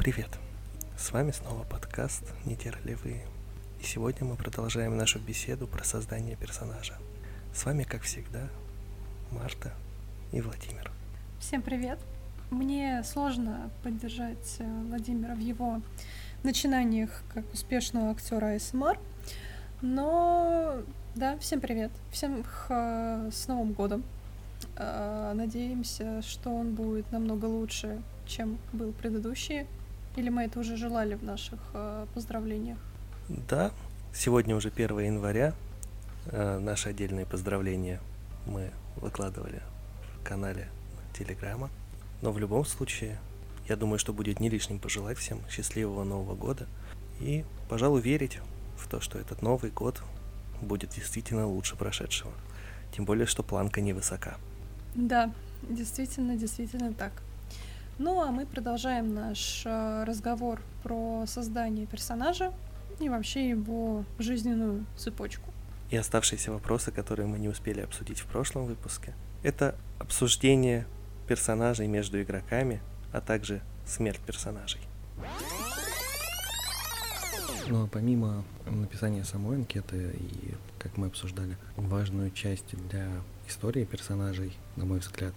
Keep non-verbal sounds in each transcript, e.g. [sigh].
Привет! С вами снова подкаст «Не те ролевые». И сегодня мы продолжаем нашу беседу про создание персонажа. С вами, как всегда, Марта и Владимир. Всем привет! Мне сложно поддержать э, Владимира в его начинаниях как успешного актера АСМР, но да, всем привет, всем х- с Новым годом. Э, Надеемся, что он будет намного лучше, чем был предыдущий. Или мы это уже желали в наших э, поздравлениях? Да, сегодня уже 1 января. Э, Наши отдельные поздравления мы выкладывали в канале Телеграма. Но в любом случае, я думаю, что будет не лишним пожелать всем счастливого Нового года и, пожалуй, верить в то, что этот Новый год будет действительно лучше прошедшего. Тем более, что планка невысока. Да, действительно, действительно так. Ну а мы продолжаем наш э, разговор про создание персонажа и вообще его жизненную цепочку. И оставшиеся вопросы, которые мы не успели обсудить в прошлом выпуске, это обсуждение персонажей между игроками, а также смерть персонажей. А помимо написания самой анкеты и, как мы обсуждали, важную часть для истории персонажей, на мой взгляд,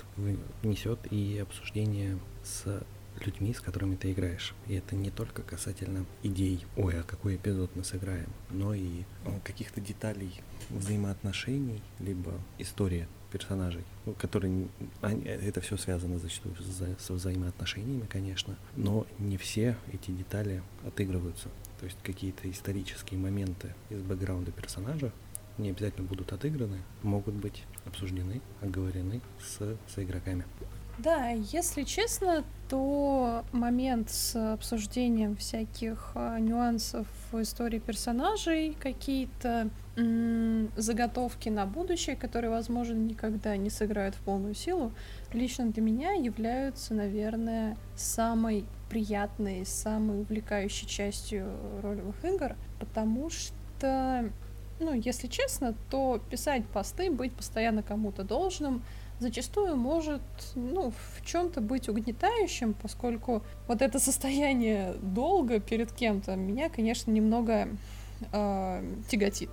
несет и обсуждение с людьми, с которыми ты играешь. И это не только касательно идей, ой, а какой эпизод мы сыграем, но и э, каких-то деталей взаимоотношений, либо истории персонажей, ну, которые они- это все связано зачастую со взаимоотношениями, конечно, но не все эти детали отыгрываются. То есть какие-то исторические моменты из бэкграунда персонажа не обязательно будут отыграны, могут быть обсуждены, оговорены с соигроками. Да, если честно, то момент с обсуждением всяких а, нюансов в истории персонажей, какие-то заготовки на будущее, которые, возможно, никогда не сыграют в полную силу, лично для меня являются, наверное, самой приятной, самой увлекающей частью ролевых игр, потому что, ну, если честно, то писать посты, быть постоянно кому-то должным, зачастую может, ну, в чем-то быть угнетающим, поскольку вот это состояние долга перед кем-то меня, конечно, немного э, тяготит.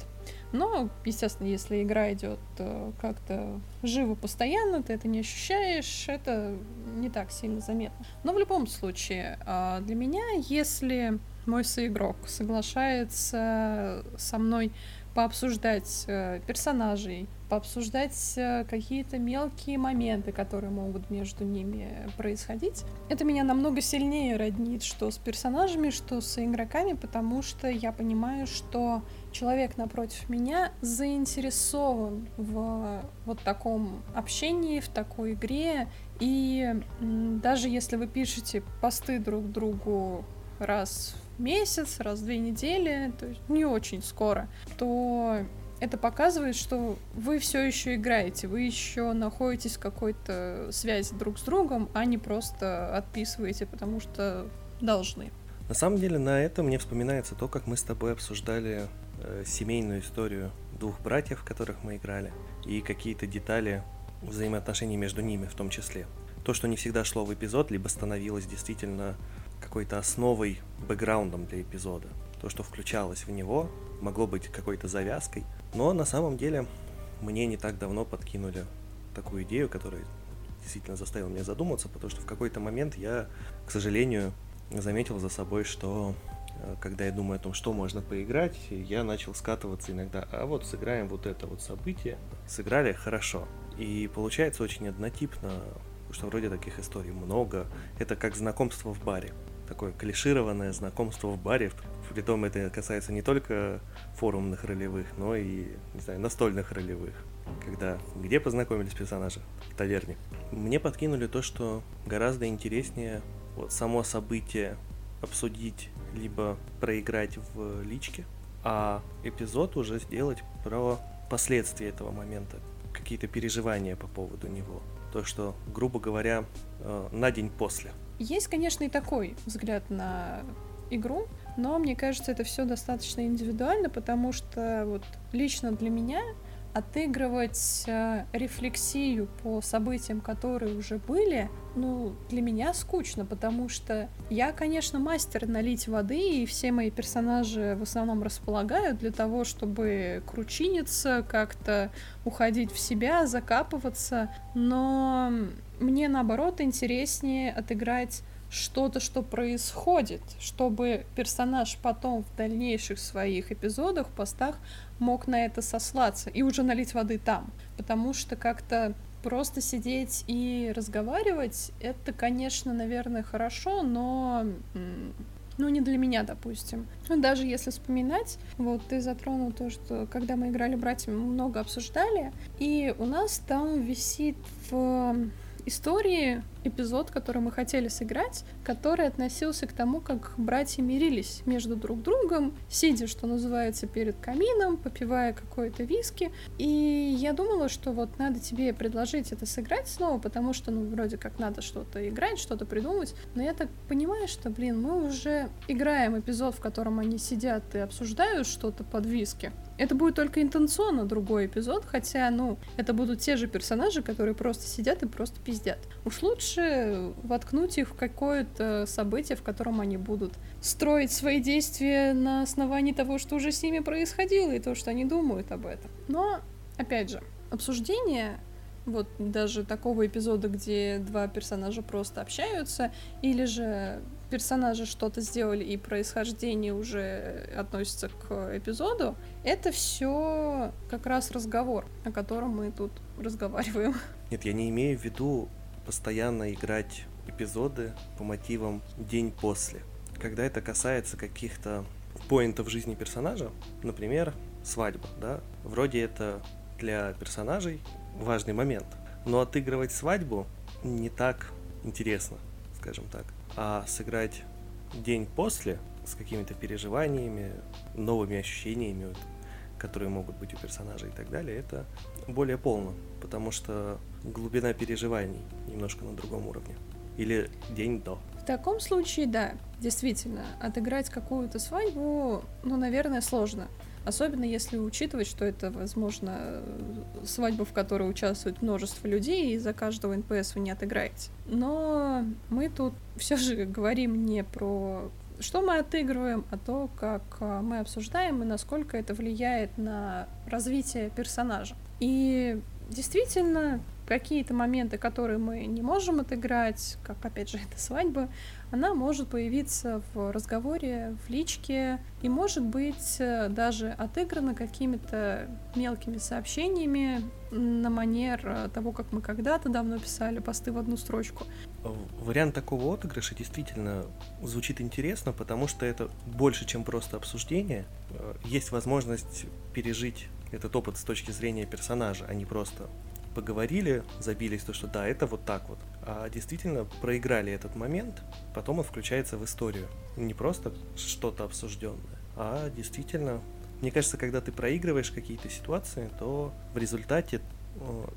Но, естественно, если игра идет э, как-то живо постоянно, ты это не ощущаешь, это не так сильно заметно. Но в любом случае, э, для меня, если мой соигрок соглашается со мной пообсуждать э, персонажей, пообсуждать э, какие-то мелкие моменты, которые могут между ними происходить. Это меня намного сильнее роднит, что с персонажами, что с игроками, потому что я понимаю, что человек напротив меня заинтересован в вот таком общении, в такой игре. И даже если вы пишете посты друг другу раз в месяц, раз в две недели, то есть не очень скоро, то это показывает, что вы все еще играете, вы еще находитесь в какой-то связи друг с другом, а не просто отписываете, потому что должны. На самом деле на это мне вспоминается то, как мы с тобой обсуждали э, семейную историю двух братьев, в которых мы играли, и какие-то детали взаимоотношений между ними в том числе. То, что не всегда шло в эпизод, либо становилось действительно какой-то основой, бэкграундом для эпизода. То, что включалось в него, могло быть какой-то завязкой. Но на самом деле мне не так давно подкинули такую идею, которая действительно заставила меня задуматься, потому что в какой-то момент я, к сожалению, заметил за собой, что э, когда я думаю о том, что можно поиграть, я начал скатываться иногда, а вот сыграем вот это вот событие. Сыграли хорошо. И получается очень однотипно, потому что вроде таких историй много. Это как знакомство в баре. Такое клишированное знакомство в баре. Притом это касается не только форумных ролевых, но и, не знаю, настольных ролевых. Когда где познакомились персонажи? В таверне. Мне подкинули то, что гораздо интереснее вот само событие обсудить, либо проиграть в личке, а эпизод уже сделать про последствия этого момента, какие-то переживания по поводу него. То, что, грубо говоря, э, на день после. Есть, конечно, и такой взгляд на игру, но мне кажется, это все достаточно индивидуально, потому что вот лично для меня отыгрывать э, рефлексию по событиям, которые уже были, ну, для меня скучно, потому что я, конечно, мастер налить воды, и все мои персонажи в основном располагают для того, чтобы кручиниться, как-то уходить в себя, закапываться, но мне, наоборот, интереснее отыграть что-то, что происходит, чтобы персонаж потом в дальнейших своих эпизодах, постах мог на это сослаться и уже налить воды там. Потому что как-то просто сидеть и разговаривать, это, конечно, наверное, хорошо, но ну, не для меня, допустим. Ну, даже если вспоминать, вот ты затронул то, что когда мы играли братьями, мы много обсуждали, и у нас там висит в истории эпизод, который мы хотели сыграть, который относился к тому, как братья мирились между друг другом, сидя, что называется, перед камином, попивая какой-то виски. И я думала, что вот надо тебе предложить это сыграть снова, потому что, ну, вроде как надо что-то играть, что-то придумать. Но я так понимаю, что, блин, мы уже играем эпизод, в котором они сидят и обсуждают что-то под виски. Это будет только интенционно другой эпизод, хотя, ну, это будут те же персонажи, которые просто сидят и просто пиздят. Уж лучше воткнуть их в какое-то событие, в котором они будут строить свои действия на основании того, что уже с ними происходило, и то, что они думают об этом. Но, опять же, обсуждение вот даже такого эпизода, где два персонажа просто общаются, или же персонажи что-то сделали и происхождение уже относится к эпизоду, это все как раз разговор, о котором мы тут разговариваем. Нет, я не имею в виду постоянно играть эпизоды по мотивам день после. Когда это касается каких-то поинтов жизни персонажа, например, свадьба, да, вроде это для персонажей важный момент, но отыгрывать свадьбу не так интересно, скажем так а сыграть день после с какими-то переживаниями, новыми ощущениями, которые могут быть у персонажа и так далее, это более полно, потому что глубина переживаний немножко на другом уровне. Или день до. В таком случае, да, действительно, отыграть какую-то свадьбу, ну, наверное, сложно. Особенно если учитывать, что это, возможно, свадьба, в которой участвует множество людей, и за каждого НПС вы не отыграете. Но мы тут все же говорим не про что мы отыгрываем, а то, как а, мы обсуждаем и насколько это влияет на развитие персонажа. И действительно, какие-то моменты, которые мы не можем отыграть, как, опять же, [laughs] это свадьба, она может появиться в разговоре, в личке, и может быть э, даже отыграна какими-то мелкими сообщениями на манер э, того, как мы когда-то давно писали посты в одну строчку. Вариант такого отыгрыша действительно звучит интересно, потому что это больше, чем просто обсуждение. Э, есть возможность пережить этот опыт с точки зрения персонажа, а не просто поговорили, забились то, что да, это вот так вот. А действительно проиграли этот момент, потом он включается в историю. Не просто что-то обсужденное, а действительно, мне кажется, когда ты проигрываешь какие-то ситуации, то в результате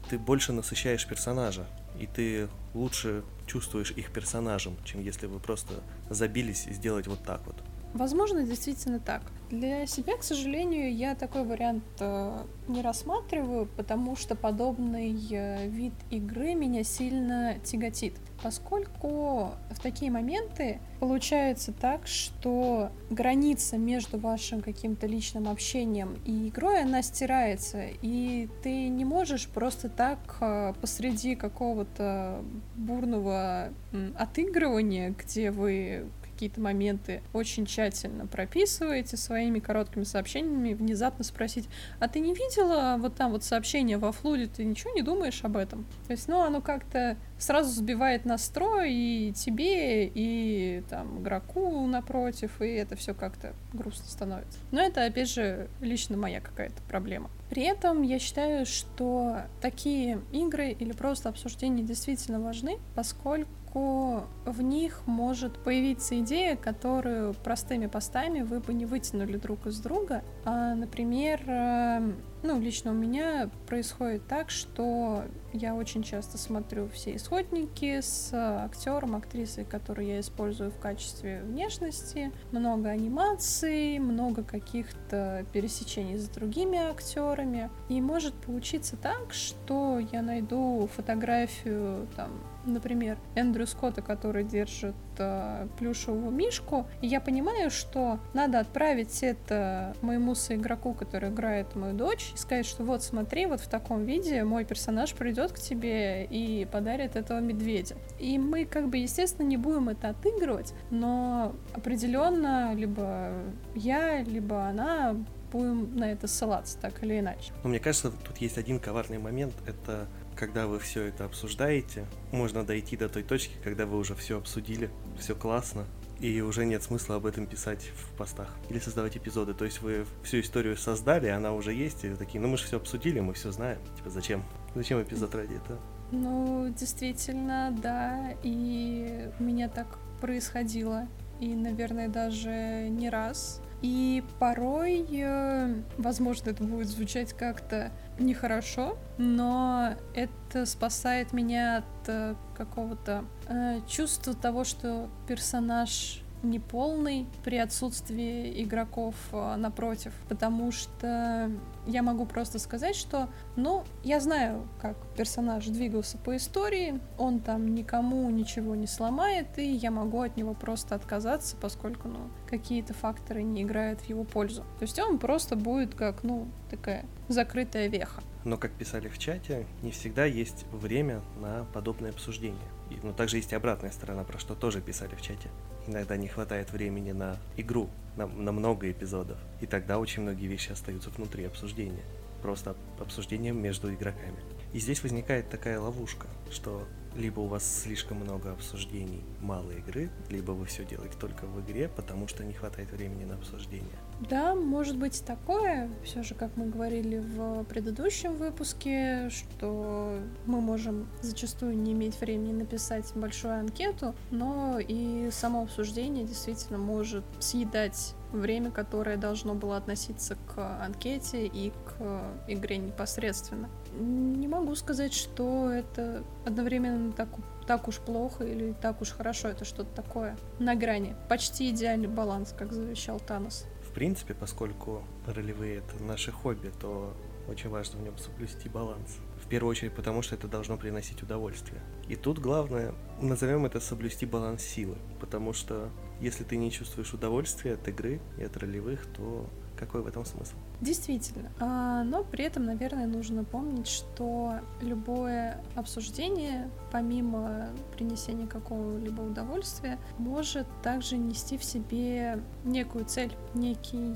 ты больше насыщаешь персонажа, и ты лучше чувствуешь их персонажем, чем если вы просто забились сделать вот так вот. Возможно, действительно так. Для себя, к сожалению, я такой вариант э, не рассматриваю, потому что подобный э, вид игры меня сильно тяготит. Поскольку в такие моменты получается так, что граница между вашим каким-то личным общением и игрой, она стирается, и ты не можешь просто так э, посреди какого-то бурного отыгрывания, где вы какие-то моменты очень тщательно прописываете своими короткими сообщениями, внезапно спросить, а ты не видела вот там вот сообщение во флуде, ты ничего не думаешь об этом? То есть, ну, оно как-то сразу сбивает настрой и тебе, и там игроку напротив, и это все как-то грустно становится. Но это, опять же, лично моя какая-то проблема. При этом я считаю, что такие игры или просто обсуждения действительно важны, поскольку поскольку в них может появиться идея, которую простыми постами вы бы не вытянули друг из друга. А, например, э, ну, лично у меня происходит так, что я очень часто смотрю все исходы расходники с актером, актрисой, которую я использую в качестве внешности, много анимаций, много каких-то пересечений с другими актерами. И может получиться так, что я найду фотографию там например, Эндрю Скотта, который держит э, плюшевого мишку, и я понимаю, что надо отправить это моему соигроку, который играет мою дочь, и сказать, что вот смотри, вот в таком виде мой персонаж придет к тебе и подарит этого медведя. И мы как бы, естественно, не будем это отыгрывать, но определенно либо я, либо она будем на это ссылаться, так или иначе. Но мне кажется, тут есть один коварный момент, это когда вы все это обсуждаете, можно дойти до той точки, когда вы уже все обсудили, все классно, и уже нет смысла об этом писать в постах или создавать эпизоды. То есть вы всю историю создали, она уже есть, и вы такие, ну мы же все обсудили, мы все знаем. Типа зачем? Зачем эпизод ради этого? Ну, действительно, да, и у меня так происходило. И, наверное, даже не раз. И порой, э, возможно, это будет звучать как-то нехорошо, но это спасает меня от э, какого-то э, чувства того, что персонаж неполный при отсутствии игроков э, напротив, потому что я могу просто сказать, что, ну, я знаю, как персонаж двигался по истории, он там никому ничего не сломает, и я могу от него просто отказаться, поскольку, ну, какие-то факторы не играют в его пользу. То есть он просто будет как, ну, такая закрытая веха. Но, как писали в чате, не всегда есть время на подобное обсуждение. Но также есть и обратная сторона, про что тоже писали в чате иногда не хватает времени на игру, на, на много эпизодов. И тогда очень многие вещи остаются внутри обсуждения. Просто обсуждением между игроками. И здесь возникает такая ловушка, что либо у вас слишком много обсуждений, мало игры, либо вы все делаете только в игре, потому что не хватает времени на обсуждение. Да, может быть такое. Все же, как мы говорили в предыдущем выпуске, что мы можем зачастую не иметь времени написать большую анкету, но и само обсуждение действительно может съедать время, которое должно было относиться к анкете и к игре непосредственно. Не могу сказать, что это одновременно так, так уж плохо или так уж хорошо. Это что-то такое на грани. Почти идеальный баланс, как завещал Танос. Принципе, поскольку ролевые — это наше хобби, то очень важно в нем соблюсти баланс. В первую очередь потому, что это должно приносить удовольствие. И тут главное, назовем это соблюсти баланс силы, потому что если ты не чувствуешь удовольствия от игры и от ролевых, то какой в этом смысл? Действительно. А, но при этом, наверное, нужно помнить, что любое обсуждение, помимо принесения какого-либо удовольствия, может также нести в себе некую цель, некий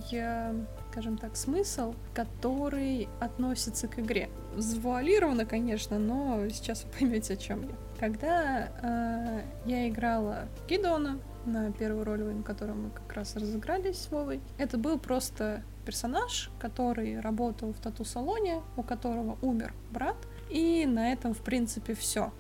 скажем так, смысл, который относится к игре. Завуалировано, конечно, но сейчас вы поймете, о чем я. Когда э, я играла Гидона, на первую роль, на которой мы как раз разыгрались с Вовой. Это был просто персонаж, который работал в тату-салоне, у которого умер брат, и на этом, в принципе, все.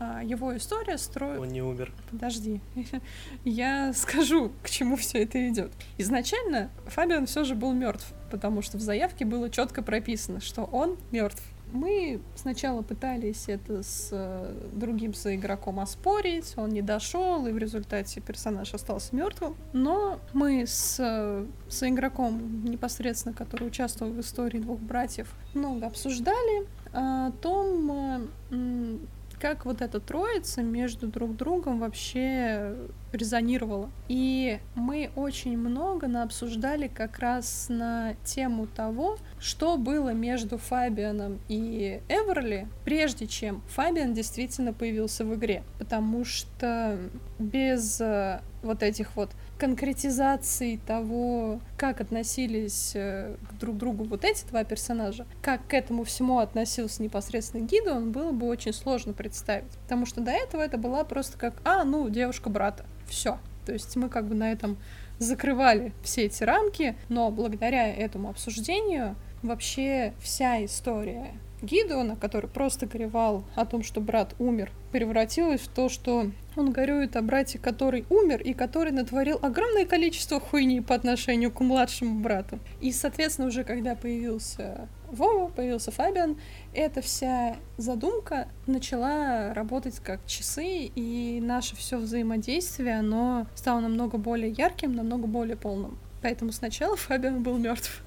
А, его история строит... Он не умер. Подожди. [laughs] Я скажу, к чему все это идет. Изначально Фабиан все же был мертв, потому что в заявке было четко прописано, что он мертв. Мы сначала пытались это с э, другим соигроком оспорить, он не дошел, и в результате персонаж остался мертвым. Но мы с э, соигроком непосредственно, который участвовал в истории двух братьев, много обсуждали о том, э, как вот эта троица между друг другом вообще резонировала. И мы очень много наобсуждали как раз на тему того, что было между Фабианом и Эверли, прежде чем Фабиан действительно появился в игре. Потому что без э, вот этих вот конкретизации того, как относились э, к друг другу вот эти два персонажа, как к этому всему относился непосредственно Гида, он было бы очень сложно представить. Потому что до этого это была просто как, а, ну, девушка брата. Все. То есть мы как бы на этом закрывали все эти рамки, но благодаря этому обсуждению вообще вся история Гидеона, который просто горевал о том, что брат умер, превратилось в то, что он горюет о брате, который умер и который натворил огромное количество хуйни по отношению к младшему брату. И, соответственно, уже когда появился Вова, появился Фабиан, эта вся задумка начала работать как часы, и наше все взаимодействие, оно стало намного более ярким, намного более полным. Поэтому сначала Фабиан был мертв.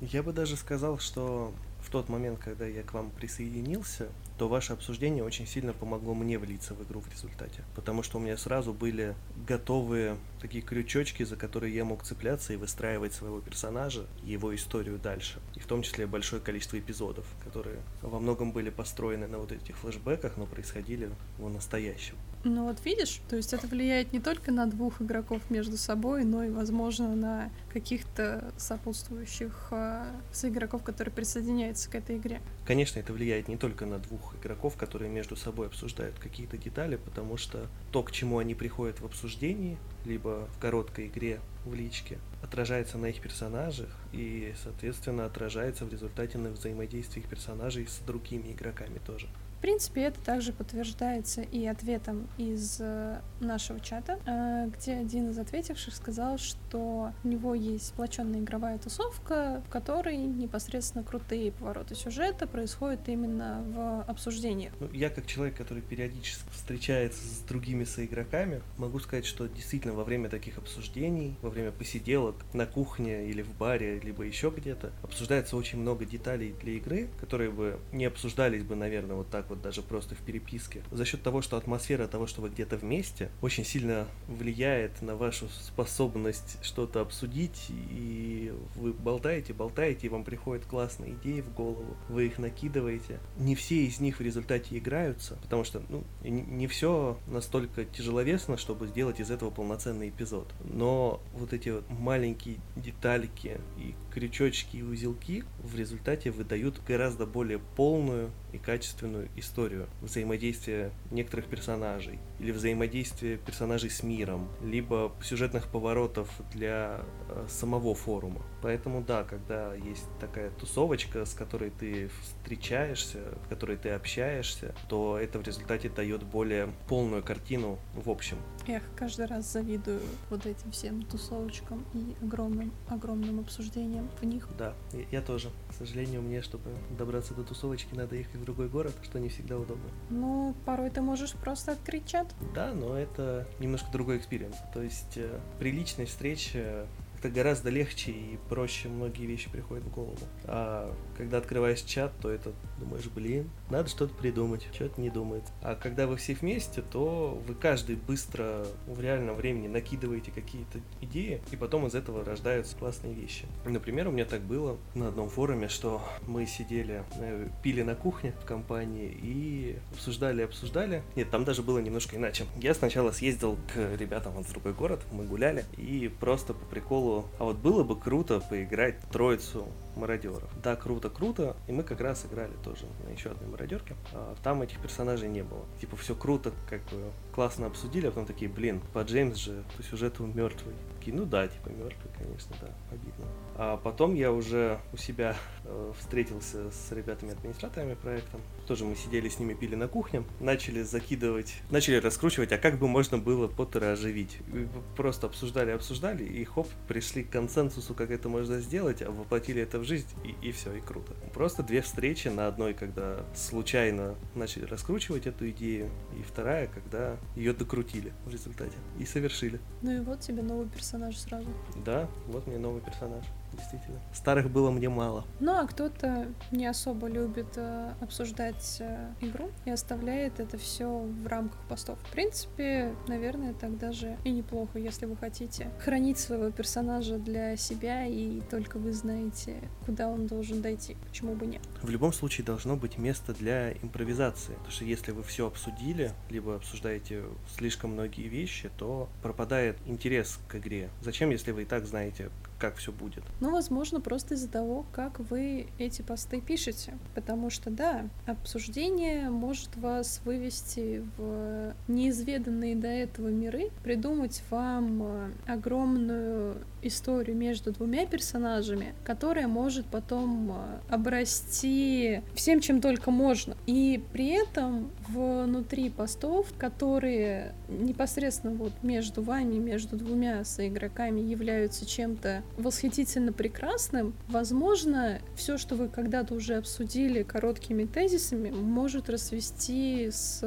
Я бы даже сказал, что тот момент, когда я к вам присоединился, то ваше обсуждение очень сильно помогло мне влиться в игру в результате. Потому что у меня сразу были готовые такие крючочки, за которые я мог цепляться и выстраивать своего персонажа, его историю дальше. И в том числе большое количество эпизодов, которые во многом были построены на вот этих флешбеках, но происходили в настоящем. Ну вот видишь, то есть это влияет не только на двух игроков между собой, но и, возможно, на каких-то сопутствующих э, соигроков, которые присоединяются к этой игре. Конечно, это влияет не только на двух игроков, которые между собой обсуждают какие-то детали, потому что то, к чему они приходят в обсуждении, либо в короткой игре в личке, отражается на их персонажах и, соответственно, отражается в результате на взаимодействии их персонажей с другими игроками тоже принципе, это также подтверждается и ответом из э, нашего чата, э, где один из ответивших сказал, что у него есть сплоченная игровая тусовка, в которой непосредственно крутые повороты сюжета происходят именно в обсуждениях. Ну, я как человек, который периодически встречается с другими соигроками, могу сказать, что действительно во время таких обсуждений, во время посиделок на кухне или в баре, либо еще где-то, обсуждается очень много деталей для игры, которые бы не обсуждались бы, наверное, вот так вот даже просто в переписке. За счет того, что атмосфера того, что вы где-то вместе, очень сильно влияет на вашу способность что-то обсудить, и вы болтаете, болтаете, и вам приходят классные идеи в голову, вы их накидываете. Не все из них в результате играются, потому что ну, не все настолько тяжеловесно, чтобы сделать из этого полноценный эпизод. Но вот эти вот маленькие детальки и крючочки и узелки в результате выдают гораздо более полную и качественную историю взаимодействия некоторых персонажей или взаимодействия персонажей с миром, либо сюжетных поворотов для э, самого форума. Поэтому да, когда есть такая тусовочка, с которой ты встречаешься, в которой ты общаешься, то это в результате дает более полную картину в общем. Я каждый раз завидую вот этим всем тусовочкам и огромным, огромным обсуждениям в них. Да, я, я тоже. К сожалению, мне, чтобы добраться до тусовочки, надо ехать в другой город, что не всегда удобно. Ну, порой ты можешь просто открыть чат. Да, но это немножко другой experience. То есть э, при личной встрече как-то гораздо легче и проще многие вещи приходят в голову. А когда открываешь чат, то это думаешь, блин, надо что-то придумать, что-то не думает. А когда вы все вместе, то вы каждый быстро в реальном времени накидываете какие-то идеи, и потом из этого рождаются классные вещи. Например, у меня так было на одном форуме, что мы сидели, э, пили на кухне в компании и обсуждали, обсуждали. Нет, там даже было немножко иначе. Я сначала съездил к ребятам в другой город, мы гуляли, и просто по приколу а вот было бы круто поиграть троицу мародеров. Да, круто, круто. И мы как раз играли тоже на еще одной мародерке. А там этих персонажей не было. Типа все круто, как бы классно обсудили, а потом такие, блин, по Джеймс же по сюжету мертвый. Такие, ну да, типа мертвый, конечно, да, обидно. А потом я уже у себя э, встретился с ребятами-администраторами проекта. Тоже мы сидели с ними, пили на кухне, начали закидывать, начали раскручивать, а как бы можно было Поттера оживить. И просто обсуждали, обсуждали, и хоп, пришли к консенсусу, как это можно сделать, а воплотили это в жизнь, и, и все, и круто. Просто две встречи на одной, когда случайно начали раскручивать эту идею, и вторая, когда ее докрутили в результате и совершили. Ну и вот тебе новый персонаж сразу. Да, вот мне новый персонаж действительно. Старых было мне мало. Ну, а кто-то не особо любит э, обсуждать э, игру и оставляет это все в рамках постов. В принципе, наверное, так даже и неплохо, если вы хотите хранить своего персонажа для себя, и только вы знаете, куда он должен дойти. Почему бы нет? В любом случае должно быть место для импровизации. Потому что если вы все обсудили, либо обсуждаете слишком многие вещи, то пропадает интерес к игре. Зачем, если вы и так знаете, как все будет. Ну, возможно, просто из-за того, как вы эти посты пишете. Потому что, да, обсуждение может вас вывести в неизведанные до этого миры, придумать вам э, огромную историю между двумя персонажами, которая может потом а, обрасти всем, чем только можно. И при этом внутри постов, которые непосредственно вот между вами, между двумя соигроками являются чем-то восхитительно прекрасным, возможно, все, что вы когда-то уже обсудили короткими тезисами, может расвести с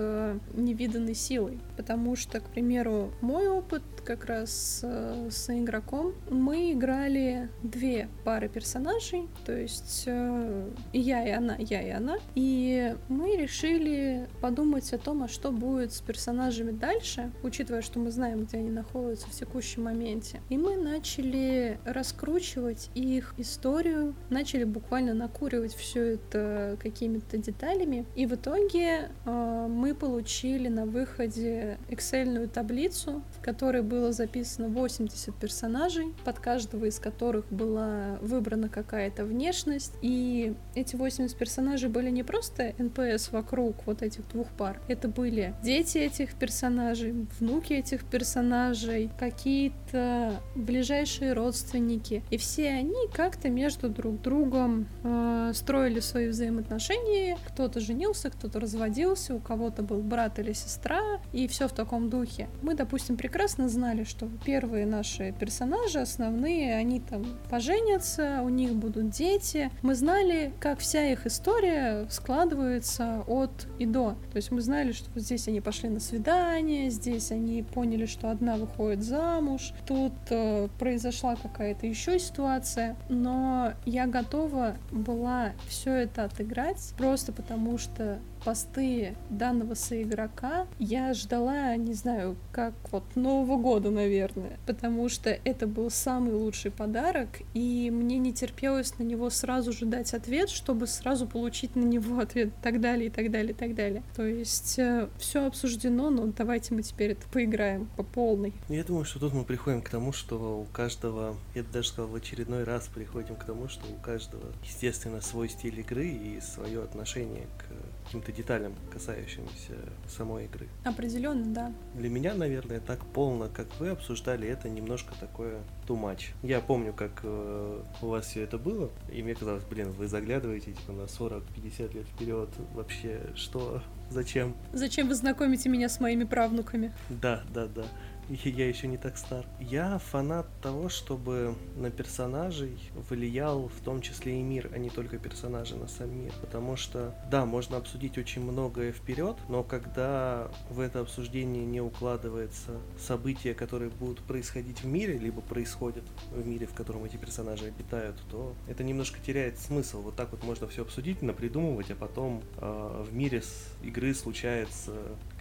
невиданной силой. Потому что, к примеру, мой опыт как раз э, с игроком. Мы играли две пары персонажей, то есть э, я, и она, я и она. И мы решили подумать о том, а что будет с персонажами дальше, учитывая, что мы знаем, где они находятся в текущем моменте. И мы начали раскручивать их историю, начали буквально накуривать все это какими-то деталями. И в итоге э, мы получили на выходе Excel таблицу, в которой был было записано 80 персонажей, под каждого из которых была выбрана какая-то внешность. И эти 80 персонажей были не просто НПС вокруг вот этих двух пар. Это были дети этих персонажей, внуки этих персонажей, какие-то ближайшие родственники. И все они как-то между друг другом э, строили свои взаимоотношения. Кто-то женился, кто-то разводился, у кого-то был брат или сестра, и все в таком духе. Мы, допустим, прекрасно знали, что первые наши персонажи основные, они там поженятся, у них будут дети. Мы знали, как вся их история складывается от и до. То есть мы знали, что здесь они пошли на свидание, здесь они поняли, что одна выходит замуж, тут э, произошла какая-то еще ситуация. Но я готова была все это отыграть просто потому, что посты данного соигрока я ждала, не знаю, как вот Нового года, наверное, потому что это был самый лучший подарок, и мне не терпелось на него сразу же дать ответ, чтобы сразу получить на него [laughs] ответ, и так далее, и так далее, и так далее. То есть э, все обсуждено, но давайте мы теперь это поиграем по полной. Я думаю, что тут мы приходим к тому, что у каждого, я даже сказал, в очередной раз приходим к тому, что у каждого, естественно, свой стиль игры и свое отношение к каким-то деталям, касающимся самой игры. Определенно, да. Для меня, наверное, так полно, как вы обсуждали, это немножко такое too much. Я помню, как э, у вас все это было, и мне казалось, блин, вы заглядываете типа на 40-50 лет вперед, вообще что, зачем? Зачем вы знакомите меня с моими правнуками? Да, да, да [laughs] я еще не так стар. Я фанат того, чтобы на персонажей влиял в том числе и мир, а не только персонажи на сам мир. Потому что, да, можно обсудить очень многое вперед, но когда в это обсуждение не укладывается события, которые будут происходить в мире, либо происходят в мире, в котором эти персонажи обитают, то это немножко теряет смысл. Вот так вот можно все обсудить, напридумывать, а потом э, в мире с игры случается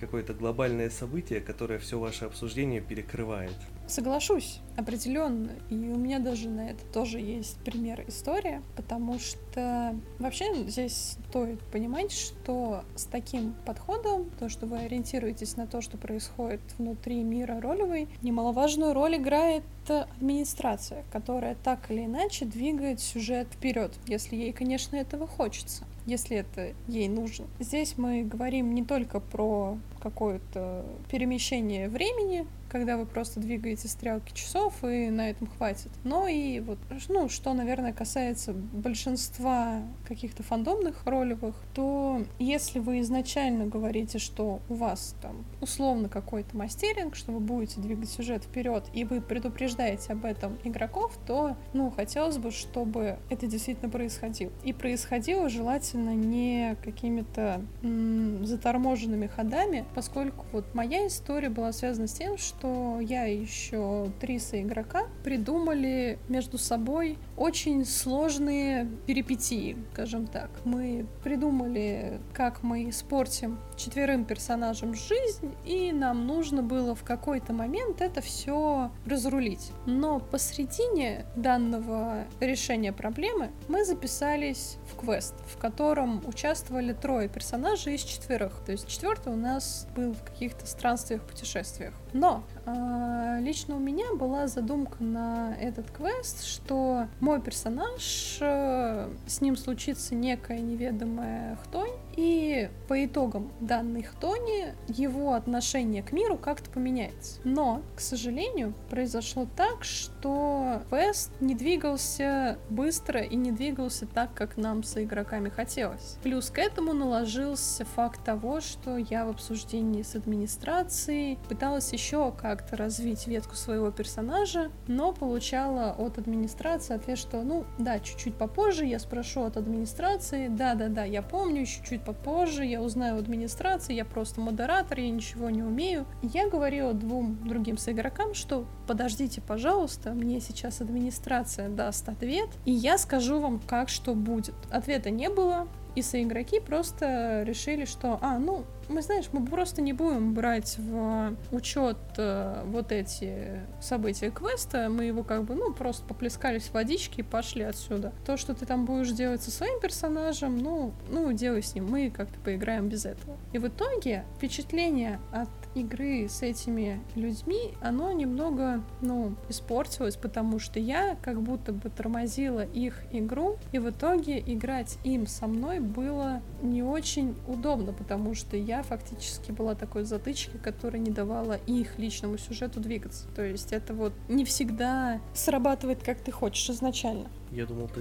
какое-то глобальное событие, которое все ваше обсуждение перекрывает. Соглашусь, определенно. И у меня даже на это тоже есть пример истории, потому что вообще здесь стоит понимать, что с таким подходом, то, что вы ориентируетесь на то, что происходит внутри мира ролевой, немаловажную роль играет администрация, которая так или иначе двигает сюжет вперед, если ей, конечно, этого хочется если это ей нужно. Здесь мы говорим не только про какое-то перемещение времени, когда вы просто двигаете стрелки часов, и на этом хватит. Но и вот, ну, что, наверное, касается большинства каких-то фандомных ролевых, то если вы изначально говорите, что у вас там условно какой-то мастеринг, что вы будете двигать сюжет вперед, и вы предупреждаете об этом игроков, то, ну, хотелось бы, чтобы это действительно происходило. И происходило желательно не какими-то м- заторможенными ходами, поскольку вот моя история была связана с тем, что я еще три соигрока придумали между собой очень сложные перипетии, скажем так. Мы придумали, как мы испортим четверым персонажам жизнь, и нам нужно было в какой-то момент это все разрулить. Но посредине данного решения проблемы мы записались в квест, в котором участвовали трое персонажей из четверых. То есть четвертый у нас был в каких-то странствиях, путешествиях. Но лично у меня была задумка на этот квест, что мой персонаж, э, с ним случится некая неведомая хтонь, и по итогам данных Тони его отношение к миру как-то поменяется. Но, к сожалению, произошло так, что квест не двигался быстро и не двигался так, как нам с игроками хотелось. Плюс к этому наложился факт того, что я в обсуждении с администрацией пыталась еще как-то развить ветку своего персонажа, но получала от администрации ответ, что ну да, чуть-чуть попозже я спрошу от администрации, да-да-да, я помню, чуть-чуть попозже я узнаю у администрации, я просто модератор, я ничего не умею. Я говорила двум другим соигрокам, что подождите, пожалуйста, мне сейчас администрация даст ответ, и я скажу вам, как что будет. Ответа не было, и соигроки просто решили, что, а, ну, мы, знаешь, мы просто не будем брать в учет э, вот эти события квеста, мы его как бы, ну, просто поплескались в водичке и пошли отсюда. То, что ты там будешь делать со своим персонажем, ну, ну, делай с ним, мы как-то поиграем без этого. И в итоге впечатление от игры с этими людьми, оно немного, ну, испортилось, потому что я как будто бы тормозила их игру, и в итоге играть им со мной было не очень удобно, потому что я фактически была такой затычкой, которая не давала их личному сюжету двигаться. То есть это вот не всегда срабатывает, как ты хочешь изначально. Я думал, ты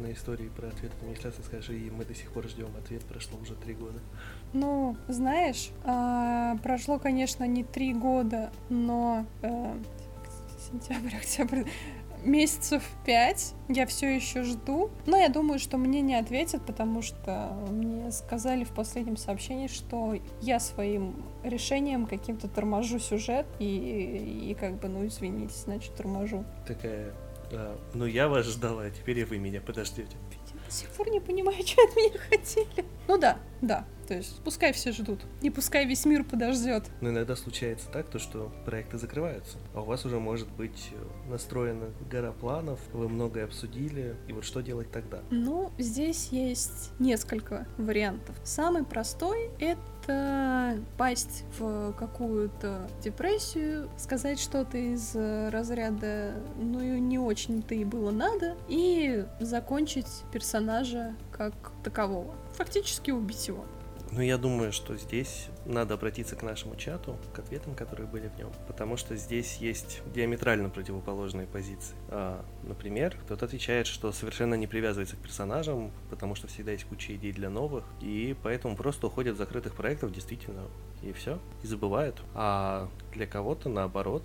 на истории про ответ администрации скажи, и мы до сих пор ждем ответ, прошло уже три года. Ну, знаешь, а, прошло, конечно, не три года, но э, сентябрь, октябрь, месяцев пять я все еще жду. Но я думаю, что мне не ответят, потому что мне сказали в последнем сообщении, что я своим решением каким-то торможу сюжет, и, и как бы, ну, извините, значит, торможу. Такая, а, ну я вас ждала, а теперь и вы меня подождете. До сих пор не понимаю, [laughs] что от меня хотели. Ну да, да, то есть пускай все ждут. И пускай весь мир подождет. Но иногда случается так, то, что проекты закрываются. А у вас уже может быть э, настроена гора планов, вы многое обсудили. И вот что делать тогда? Ну, здесь есть несколько вариантов. Самый простой — это пасть в какую-то депрессию, сказать что-то из разряда «ну и не очень-то и было надо» и закончить персонажа как такового. Фактически убить его. Ну, я думаю, что здесь надо обратиться к нашему чату, к ответам, которые были в нем, потому что здесь есть диаметрально противоположные позиции. А, например, кто-то отвечает, что совершенно не привязывается к персонажам, потому что всегда есть куча идей для новых, и поэтому просто уходят в закрытых проектов, действительно, и все, и забывают. А для кого-то, наоборот,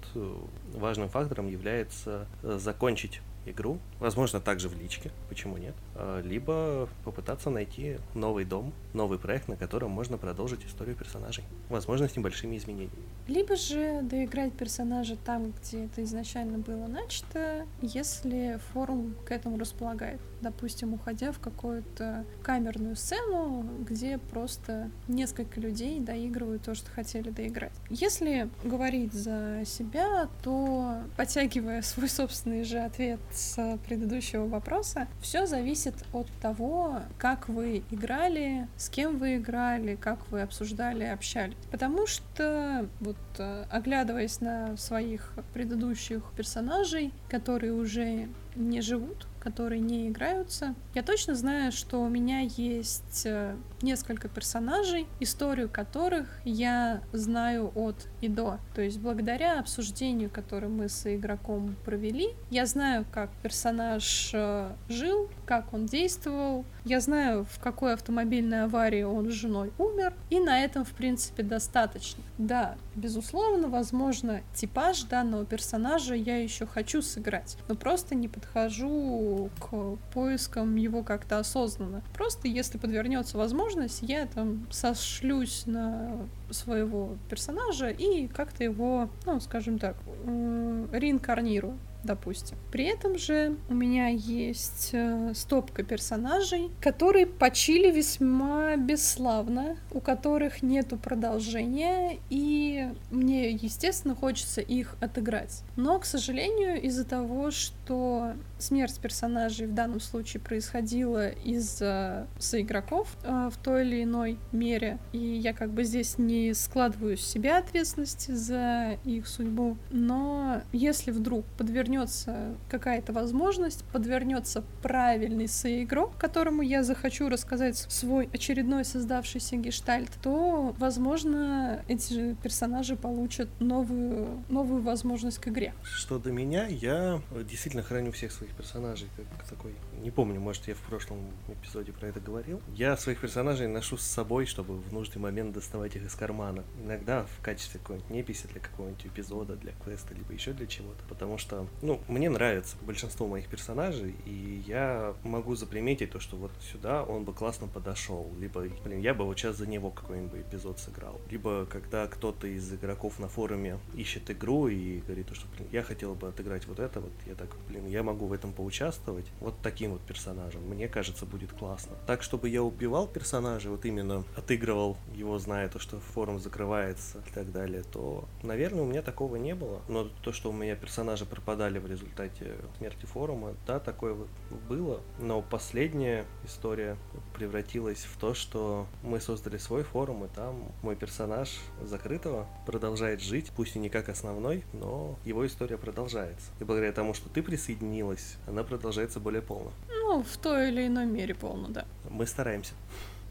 важным фактором является э, закончить игру, возможно, также в личке, почему нет, а, либо попытаться найти новый дом, новый проект, на котором можно продолжить историю персонажей, возможно, с небольшими изменениями. Либо же доиграть персонажа там, где это изначально было начато, если форум к этому располагает. Допустим, уходя в какую-то камерную сцену, где просто несколько людей доигрывают то, что хотели доиграть. Если говорить за себя, то, подтягивая [laughs] свой собственный же ответ с предыдущего вопроса, все зависит от того, как вы играли, с кем вы играли, как вы обсуждали, общались. Потому что, вот э, оглядываясь на своих предыдущих персонажей, которые уже не живут, которые не играются. Я точно знаю, что у меня есть э, несколько персонажей, историю которых я знаю от и до. То есть благодаря обсуждению, которое мы с игроком провели, я знаю, как персонаж э, жил, как он действовал, я знаю, в какой автомобильной аварии он с женой умер, и на этом, в принципе, достаточно. Да, безусловно, возможно, типаж данного персонажа я еще хочу сыграть, но просто не подхожу к поискам его как-то осознанно. Просто если подвернется возможность, я там сошлюсь на своего персонажа и как-то его, ну, скажем так, реинкарнирую допустим. При этом же у меня есть э, стопка персонажей, которые почили весьма бесславно, у которых нету продолжения, и мне, естественно, хочется их отыграть. Но, к сожалению, из-за того, что смерть персонажей в данном случае происходила из-за соигроков э, в той или иной мере, и я как бы здесь не складываю с себя ответственности за их судьбу, но если вдруг подвернется какая-то возможность, подвернется правильный соигрок, которому я захочу рассказать свой очередной создавшийся гештальт, то, возможно, эти персонажи получат новую, новую возможность к игре. Что до меня, я действительно храню всех своих персонажей как такой. Не помню, может, я в прошлом эпизоде про это говорил. Я своих персонажей ношу с собой, чтобы в нужный момент доставать их из кармана. Иногда в качестве какой-нибудь неписи для какого-нибудь эпизода, для квеста, либо еще для чего-то. Потому что, ну, мне нравится большинство моих персонажей, и я могу заприметить то, что вот сюда он бы классно подошел. Либо, блин, я бы вот сейчас за него какой-нибудь эпизод сыграл. Либо когда кто-то из игроков на форуме ищет игру и говорит, что, блин, я хотел бы отыграть вот это, вот я так, блин, я могу в этом поучаствовать. Вот таким вот персонажем. Мне кажется, будет классно. Так, чтобы я убивал персонажа, вот именно отыгрывал его, зная то, что форум закрывается и так далее, то, наверное, у меня такого не было. Но то, что у меня персонажи пропадали в результате смерти форума, да, такое вот было. Но последняя история превратилась в то, что мы создали свой форум, и там мой персонаж закрытого продолжает жить, пусть и не как основной, но его история продолжается. И благодаря тому, что ты присоединилась, она продолжается более полно. Ну, в той или иной мере полно, да. Мы стараемся.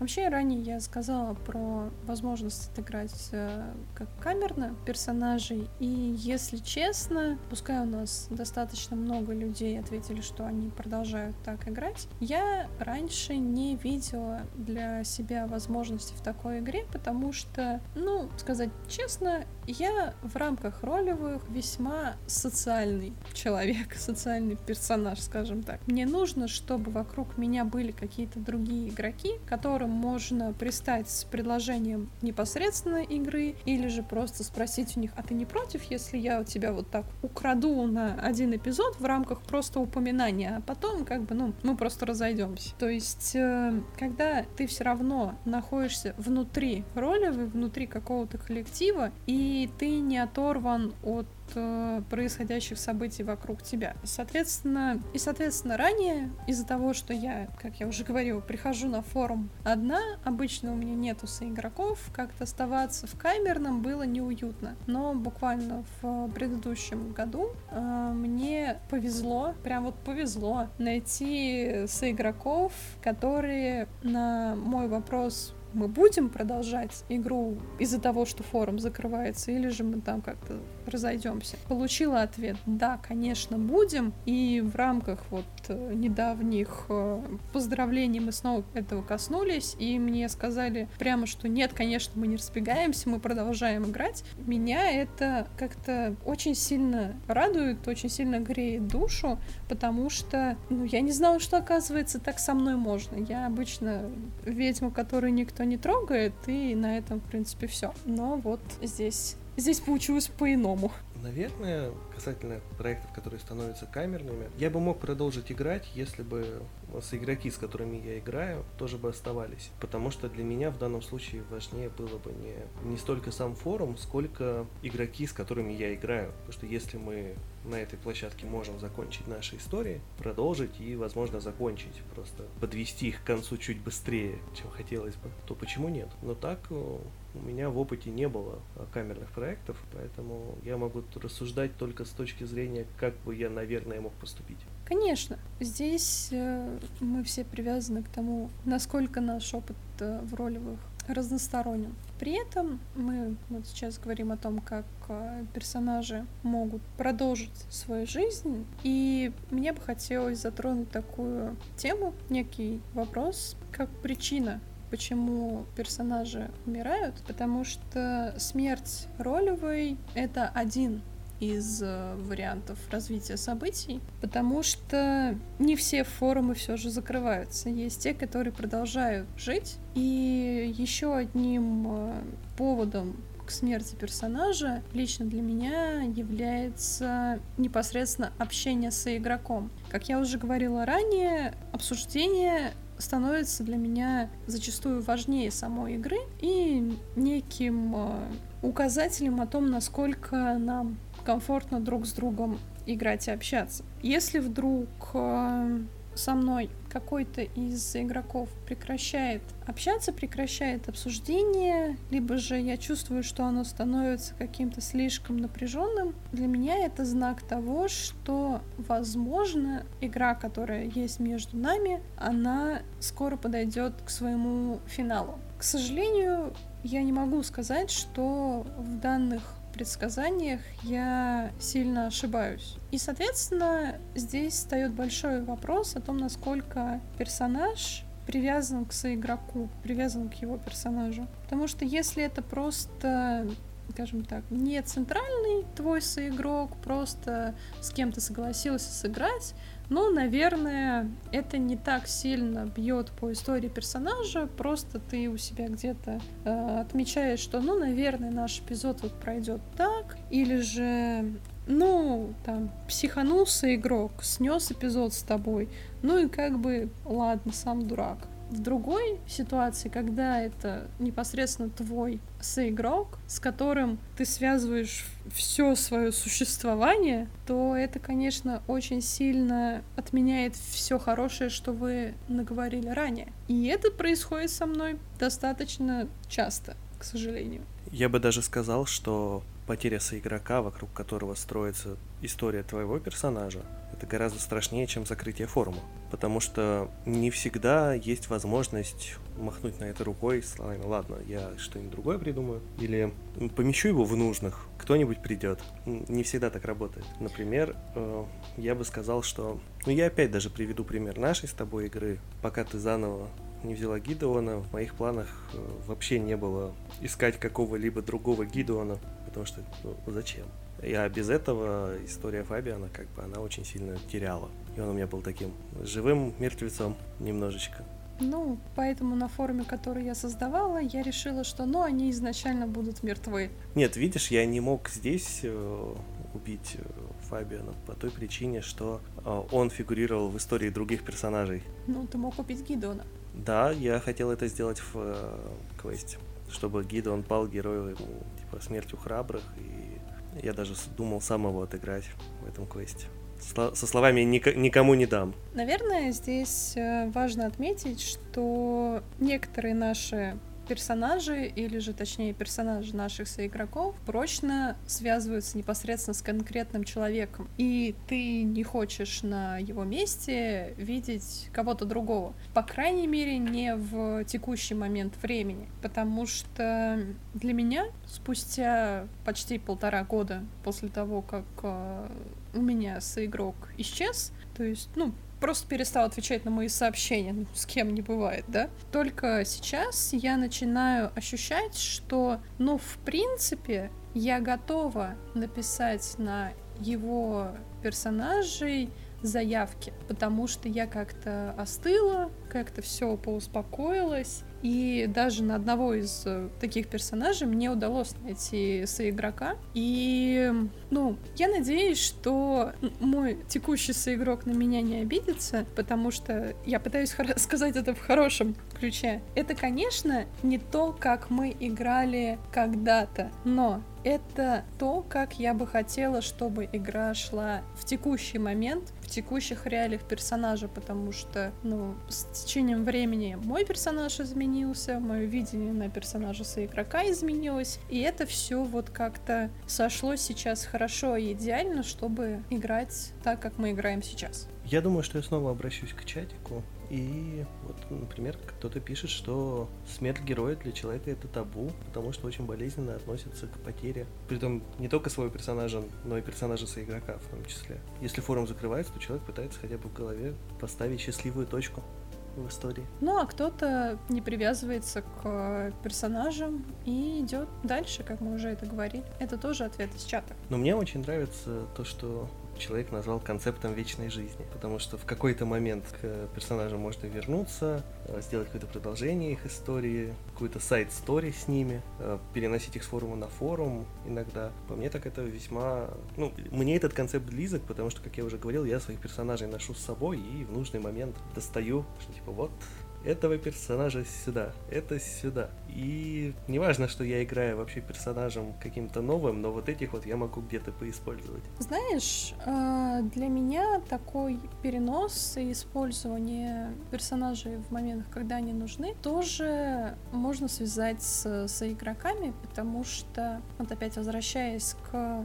Вообще, ранее я сказала про возможность отыграть э, как камерно персонажей, и если честно, пускай у нас достаточно много людей ответили, что они продолжают так играть, я раньше не видела для себя возможности в такой игре, потому что, ну, сказать честно, я в рамках ролевых весьма социальный человек, [laughs] социальный персонаж, скажем так. Мне нужно, чтобы вокруг меня были какие-то другие игроки, которым можно пристать с предложением непосредственно игры, или же просто спросить у них, а ты не против, если я у тебя вот так украду на один эпизод в рамках просто упоминания, а потом как бы, ну, мы просто разойдемся. То есть, э, когда ты все равно находишься внутри ролевой, внутри какого-то коллектива, и ты не оторван от происходящих событий вокруг тебя. Соответственно, и соответственно ранее из-за того, что я, как я уже говорила, прихожу на форум одна, обычно у меня нету соигроков, как-то оставаться в камерном было неуютно. Но буквально в предыдущем году э, мне повезло, прям вот повезло найти соигроков, которые на мой вопрос мы будем продолжать игру из-за того, что форум закрывается, или же мы там как-то разойдемся. Получила ответ, да, конечно, будем, и в рамках вот э, недавних э, поздравлений мы снова этого коснулись, и мне сказали прямо, что нет, конечно, мы не разбегаемся, мы продолжаем играть. Меня это как-то очень сильно радует, очень сильно греет душу, потому что, ну, я не знала, что, оказывается, так со мной можно. Я обычно ведьма, которую никто не трогает, и на этом, в принципе, все. Но вот здесь здесь получилось по-иному. Наверное, касательно проектов, которые становятся камерными, я бы мог продолжить играть, если бы игроки, с которыми я играю, тоже бы оставались. Потому что для меня в данном случае важнее было бы не, не столько сам форум, сколько игроки, с которыми я играю. Потому что если мы на этой площадке можем закончить наши истории, продолжить и, возможно, закончить, просто подвести их к концу чуть быстрее, чем хотелось бы, то почему нет? Но так у меня в опыте не было камерных проектов, поэтому я могу рассуждать только с точки зрения, как бы я, наверное, мог поступить. Конечно, здесь э, мы все привязаны к тому, насколько наш опыт э, в ролевых разносторонен. При этом мы вот сейчас говорим о том, как э, персонажи могут продолжить свою жизнь, и мне бы хотелось затронуть такую тему, некий вопрос, как причина почему персонажи умирают, потому что смерть ролевой — это один из э, вариантов развития событий, потому что не все форумы все же закрываются. Есть те, которые продолжают жить. И еще одним э, поводом к смерти персонажа лично для меня является непосредственно общение с игроком. Как я уже говорила ранее, обсуждение становится для меня зачастую важнее самой игры и неким э, указателем о том, насколько нам комфортно друг с другом играть и общаться. Если вдруг э, со мной какой-то из игроков прекращает общаться, прекращает обсуждение, либо же я чувствую, что оно становится каким-то слишком напряженным, для меня это знак того, что, возможно, игра, которая есть между нами, она скоро подойдет к своему финалу. К сожалению, я не могу сказать, что в данных предсказаниях я сильно ошибаюсь. И, соответственно, здесь встает большой вопрос о том, насколько персонаж привязан к соигроку, привязан к его персонажу. Потому что если это просто скажем так, не центральный твой соигрок, просто с кем то согласился сыграть, ну, наверное, это не так сильно бьет по истории персонажа, просто ты у себя где-то э, отмечаешь, что, ну, наверное, наш эпизод вот пройдет так, или же ну, там, психанулся игрок, снес эпизод с тобой, ну и как бы, ладно, сам дурак в другой ситуации, когда это непосредственно твой соигрок, с которым ты связываешь все свое существование, то это, конечно, очень сильно отменяет все хорошее, что вы наговорили ранее. И это происходит со мной достаточно часто, к сожалению. Я бы даже сказал, что потеря соигрока, вокруг которого строится история твоего персонажа, это гораздо страшнее, чем закрытие форума. Потому что не всегда есть возможность махнуть на это рукой словами «Ладно, я что-нибудь другое придумаю». Или помещу его в нужных, кто-нибудь придет. Не всегда так работает. Например, э, я бы сказал, что... Ну, я опять даже приведу пример нашей с тобой игры. Пока ты заново не взяла Гидеона, в моих планах э, вообще не было искать какого-либо другого Гидеона, потому что ну, зачем? Я без этого история Фабиана, как бы, она очень сильно теряла. И он у меня был таким живым мертвецом немножечко. Ну, поэтому на форуме, который я создавала, я решила, что, ну, они изначально будут мертвы. Нет, видишь, я не мог здесь э, убить э, Фабиана по той причине, что э, он фигурировал в истории других персонажей. Ну, ты мог убить Гидона. Да, я хотел это сделать в э, квесте, чтобы Гидон пал герою типа смертью храбрых и я даже думал сам его отыграть в этом квесте. Со словами «никому не дам». Наверное, здесь э, важно отметить, что некоторые наши персонажи, или же точнее персонажи наших соигроков, прочно связываются непосредственно с конкретным человеком. И ты не хочешь на его месте видеть кого-то другого. По крайней мере, не в текущий момент времени. Потому что для меня спустя почти полтора года после того, как э, у меня соигрок исчез, то есть, ну, просто перестал отвечать на мои сообщения, ну, с кем не бывает, да? Только сейчас я начинаю ощущать, что, ну, в принципе, я готова написать на его персонажей заявки, потому что я как-то остыла, как-то все поуспокоилось, и даже на одного из э, таких персонажей мне удалось найти соигрока. И, ну, я надеюсь, что мой текущий соигрок на меня не обидится, потому что я пытаюсь [laughs] сказать это в хорошем ключе. Это, конечно, не то, как мы играли когда-то, но это то, как я бы хотела, чтобы игра шла в текущий момент, текущих реалиях персонажа, потому что, ну, с течением времени мой персонаж изменился, мое видение на персонажа соигрока изменилось, и это все вот как-то сошло сейчас хорошо и идеально, чтобы играть так, как мы играем сейчас. Я думаю, что я снова обращусь к чатику. И вот, например, кто-то пишет, что смерть героя для человека это табу, потому что очень болезненно относится к потере. Притом не только своего персонажа, но и персонажа соигрока в том числе. Если форум закрывается, то человек пытается хотя бы в голове поставить счастливую точку в истории. Ну, а кто-то не привязывается к персонажам и идет дальше, как мы уже это говорили. Это тоже ответ из чата. Но мне очень нравится то, что человек назвал концептом вечной жизни. Потому что в какой-то момент к персонажам можно вернуться, сделать какое-то продолжение их истории, какую-то сайт-стори с ними, э, переносить их с форума на форум иногда. По мне так это весьма... Ну, мне этот концепт близок, потому что, как я уже говорил, я своих персонажей ношу с собой и в нужный момент достаю, что типа вот, этого персонажа сюда, это сюда. И неважно, что я играю вообще персонажем каким-то новым, но вот этих вот я могу где-то поиспользовать. Знаешь, а, для меня такой перенос и использование персонажей в моментах, когда они нужны, тоже можно связать с, с игроками, потому что, вот опять возвращаясь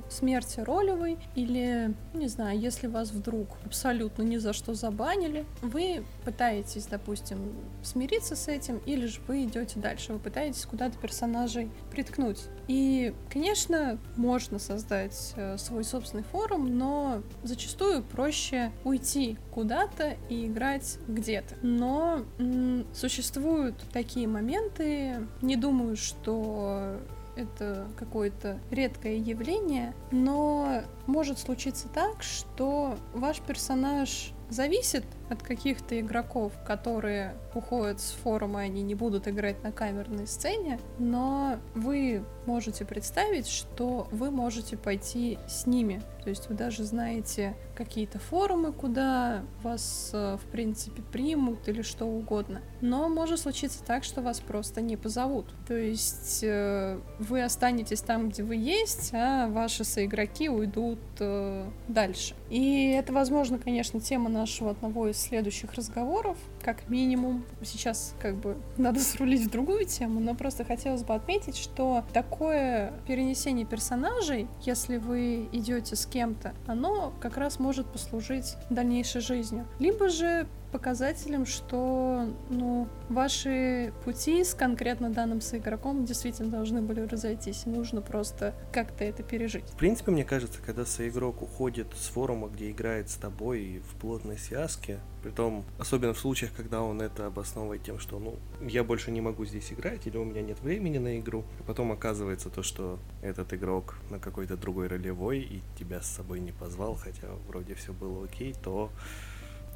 смерти ролевой, или, не знаю, если вас вдруг абсолютно ни за что забанили, вы пытаетесь, допустим, смириться с этим, или же вы идете дальше, вы пытаетесь куда-то персонажей приткнуть. И, конечно, можно создать э, свой собственный форум, но зачастую проще уйти куда-то и играть где-то. Но м- существуют такие моменты, не думаю, что это какое-то редкое явление, но может случиться так, что ваш персонаж зависит от каких-то игроков, которые уходят с форума, они не будут играть на камерной сцене, но вы можете представить, что вы можете пойти с ними. То есть вы даже знаете какие-то форумы, куда вас, э, в принципе, примут или что угодно. Но может случиться так, что вас просто не позовут. То есть э, вы останетесь там, где вы есть, а ваши соигроки уйдут э, дальше. И это, возможно, конечно, тема нашего одного из следующих разговоров, как минимум. Сейчас как бы надо срулить в другую тему, но просто хотелось бы отметить, что такое перенесение персонажей, если вы идете с кем-то, оно как раз может послужить дальнейшей жизнью. Либо же показателем, что ну, ваши пути с конкретно данным соигроком действительно должны были разойтись. Нужно просто как-то это пережить. В принципе, мне кажется, когда соигрок уходит с форума, где играет с тобой в плотной связке, притом, особенно в случаях, когда он это обосновывает тем, что, ну, я больше не могу здесь играть, или у меня нет времени на игру, а потом оказывается то, что этот игрок на какой-то другой ролевой и тебя с собой не позвал, хотя вроде все было окей, то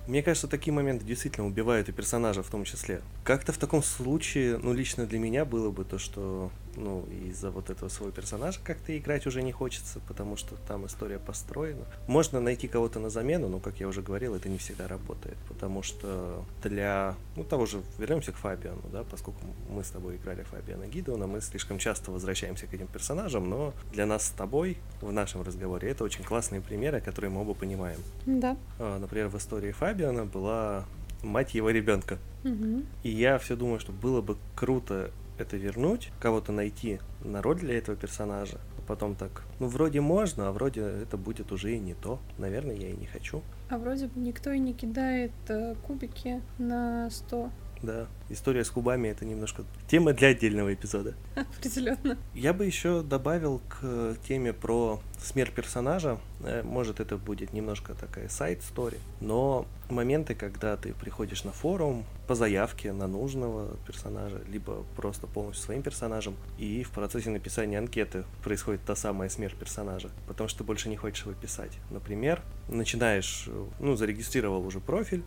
мне кажется, такие моменты действительно убивают и персонажа в том числе. Как-то в таком случае, ну, лично для меня было бы то, что, ну, из-за вот этого своего персонажа как-то играть уже не хочется, потому что там история построена. Можно найти кого-то на замену, но, как я уже говорил, это не всегда работает, потому что для, ну, того же, вернемся к Фабиану, да, поскольку мы с тобой играли Фабиана Гидеона, мы слишком часто возвращаемся к этим персонажам, но для нас с тобой в нашем разговоре это очень классные примеры, которые мы оба понимаем. Да. А, например, в истории Фабиана была мать его ребенка. Угу. И я все думаю, что было бы круто это вернуть, кого-то найти на роль для этого персонажа. А потом так, ну вроде можно, а вроде это будет уже и не то. Наверное, я и не хочу. А вроде бы никто и не кидает э, кубики на 100. Да, история с кубами это немножко тема для отдельного эпизода. [laughs] Определенно. Я бы еще добавил к теме про смерть персонажа. Э, Может, это будет немножко такая сайт-стори, но моменты, когда ты приходишь на форум по заявке на нужного персонажа, либо просто полностью своим персонажем, и в процессе написания анкеты происходит та самая смерть персонажа, потому что ты больше не хочешь его писать. Например, начинаешь, э, ну, зарегистрировал уже профиль,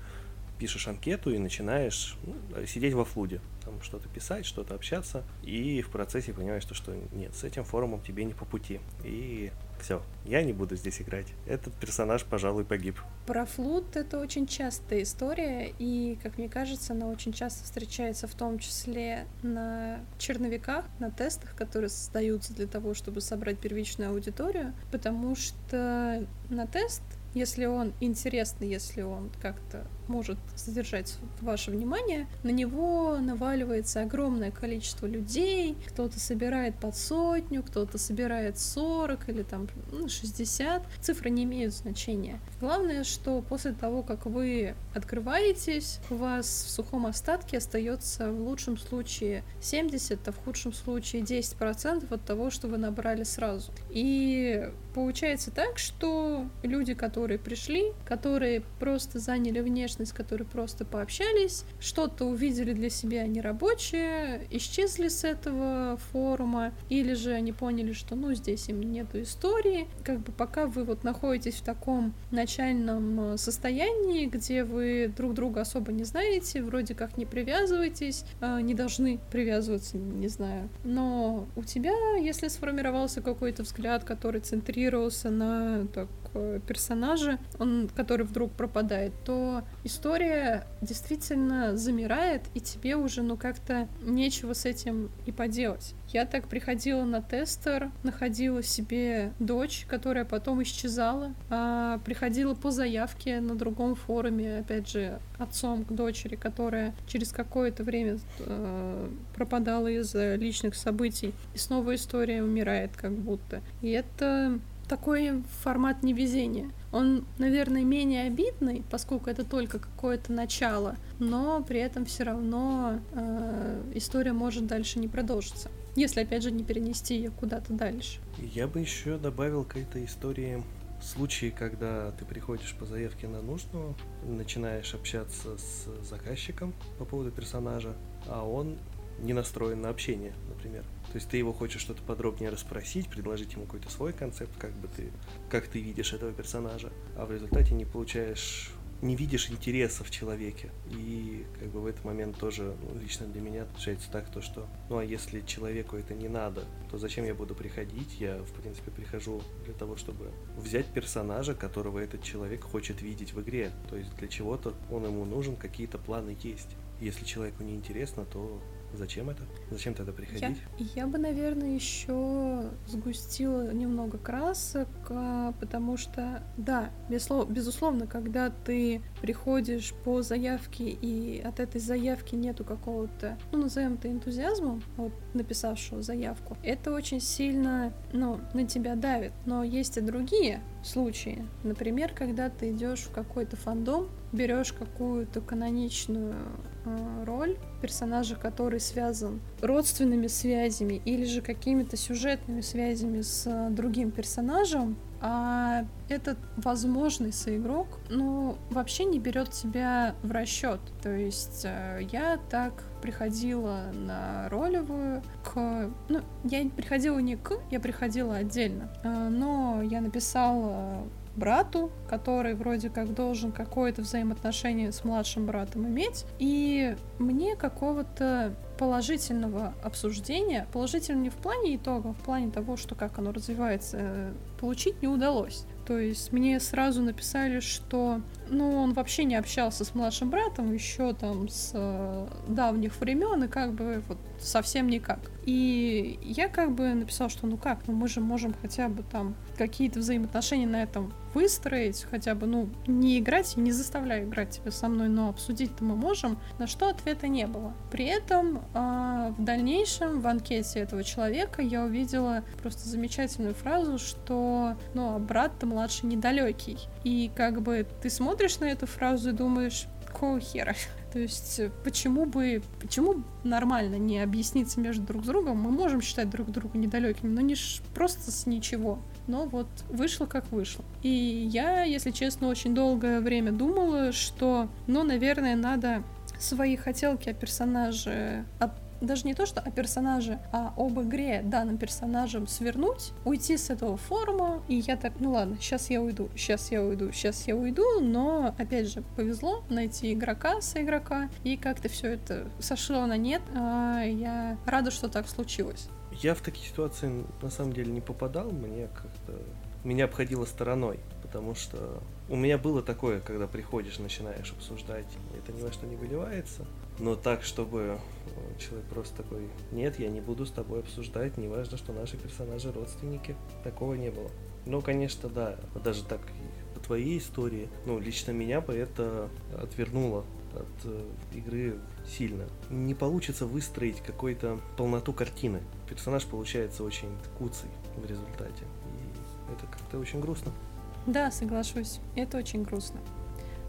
пишешь анкету и начинаешь ну, сидеть во флуде, там что-то писать, что-то общаться, и в процессе понимаешь, что, что нет, с этим форумом тебе не по пути. И все, я не буду здесь играть. Этот персонаж, пожалуй, погиб. Про флут это очень частая история, и, как мне кажется, она очень часто встречается в том числе на черновиках, на тестах, которые создаются для того, чтобы собрать первичную аудиторию, потому что на тест если он интересный, если он как-то может задержать ваше внимание, на него наваливается огромное количество людей, кто-то собирает под сотню, кто-то собирает 40 или там ну, 60, цифры не имеют значения. Главное, что после того, как вы открываетесь, у вас в сухом остатке остается в лучшем случае 70, а в худшем случае 10% от того, что вы набрали сразу. И получается так, что люди, которые пришли, которые просто заняли внешность, которые просто пообщались, что-то увидели для себя нерабочее, исчезли с этого форума, или же они поняли, что ну здесь им нету истории. Как бы пока вы вот находитесь в таком начальном состоянии, где вы друг друга особо не знаете, вроде как не привязываетесь, не должны привязываться, не знаю. Но у тебя, если сформировался какой-то взгляд, который центрировался на так, э, персонажа, он, который вдруг пропадает, то история действительно замирает, и тебе уже, ну, как-то нечего с этим и поделать. Я так приходила на тестер, находила себе дочь, которая потом исчезала, а приходила по заявке на другом форуме, опять же, отцом к дочери, которая через какое-то время э, пропадала из-за личных событий, и снова история умирает как будто. И это такой формат невезения. Он, наверное, менее обидный, поскольку это только какое-то начало, но при этом все равно э, история может дальше не продолжиться. Если, опять же, не перенести ее куда-то дальше. Я бы еще добавил к этой истории случаи, когда ты приходишь по заявке на нужного, начинаешь общаться с заказчиком по поводу персонажа, а он не настроен на общение, например. То есть ты его хочешь что-то подробнее расспросить, предложить ему какой-то свой концепт, как бы ты, как ты видишь этого персонажа, а в результате не получаешь не видишь интереса в человеке. И как бы в этот момент тоже ну, лично для меня получается так, то что, ну а если человеку это не надо, то зачем я буду приходить? Я, в принципе, прихожу для того, чтобы взять персонажа, которого этот человек хочет видеть в игре. То есть для чего-то он ему нужен, какие-то планы есть. Если человеку не интересно, то Зачем это? Зачем тогда приходить? Я, я бы, наверное, еще сгустила немного красок, а, потому что, да, безусловно, когда ты приходишь по заявке и от этой заявки нету какого-то, ну, назовем это энтузиазмом, вот, написавшего заявку, это очень сильно, ну, на тебя давит. Но есть и другие случаи. Например, когда ты идешь в какой-то фандом, берешь какую-то каноничную э, роль персонажа, который связан родственными связями или же какими-то сюжетными связями с э, другим персонажем, а этот возможный соигрок, ну, вообще не берет тебя в расчет. То есть э, я так приходила на ролевую к... Ну, я приходила не к, я приходила отдельно. Э, но я написала брату, который вроде как должен какое-то взаимоотношение с младшим братом иметь. И мне какого-то положительного обсуждения, положительно не в плане итога, а в плане того, что как оно развивается, э, получить не удалось. То есть мне сразу написали, что ну, он вообще не общался с младшим братом еще там с э, давних времен и как бы вот совсем никак. И я как бы написала, что ну как, ну мы же можем хотя бы там какие-то взаимоотношения на этом выстроить, хотя бы, ну, не играть, не заставляю играть тебя со мной, но обсудить-то мы можем, на что ответа не было. При этом э, в дальнейшем в анкете этого человека я увидела просто замечательную фразу, что, ну, а брат-то младший недалекий. И как бы ты смотришь на эту фразу и думаешь, какого хера? То есть почему бы, почему нормально не объясниться между друг с другом? Мы можем считать друг друга недалекими, но не ш... просто с ничего. Но вот вышло как вышло. И я, если честно, очень долгое время думала, что, ну, наверное, надо свои хотелки о персонаже от даже не то, что о персонаже, а об игре данным персонажем свернуть, уйти с этого форума, и я так, ну ладно, сейчас я уйду, сейчас я уйду, сейчас я уйду, но, опять же, повезло найти игрока с игрока, и как-то все это сошло на нет, а я рада, что так случилось. Я в такие ситуации на самом деле не попадал, мне как-то меня обходило стороной, потому что у меня было такое, когда приходишь, начинаешь обсуждать, это ни во что не выливается, но так, чтобы э, человек просто такой, нет, я не буду с тобой обсуждать, неважно, что наши персонажи родственники, такого не было. Ну, конечно, да, даже так по твоей истории, ну, лично меня бы это отвернуло от э, игры сильно. Не получится выстроить какую-то полноту картины. Персонаж получается очень куцый в результате. И это как-то очень грустно. Да, соглашусь. Это очень грустно.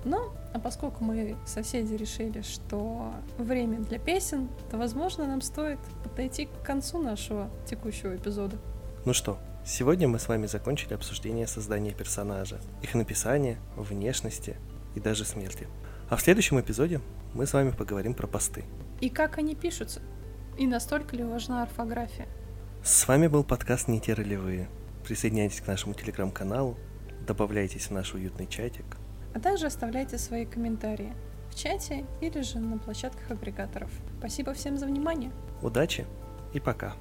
Но, а поскольку мы соседи решили, что время для песен, то, возможно, нам стоит подойти к концу нашего текущего эпизода. Ну что, сегодня мы с вами закончили обсуждение создания персонажа, их написания, внешности и даже смерти. А в следующем эпизоде мы с вами поговорим про посты. И как они пишутся. И настолько ли важна орфография. С вами был подкаст «Не те ролевые». Присоединяйтесь к нашему телеграм-каналу, добавляйтесь в наш уютный чатик – а также оставляйте свои комментарии в чате или же на площадках агрегаторов. Спасибо всем за внимание. Удачи и пока.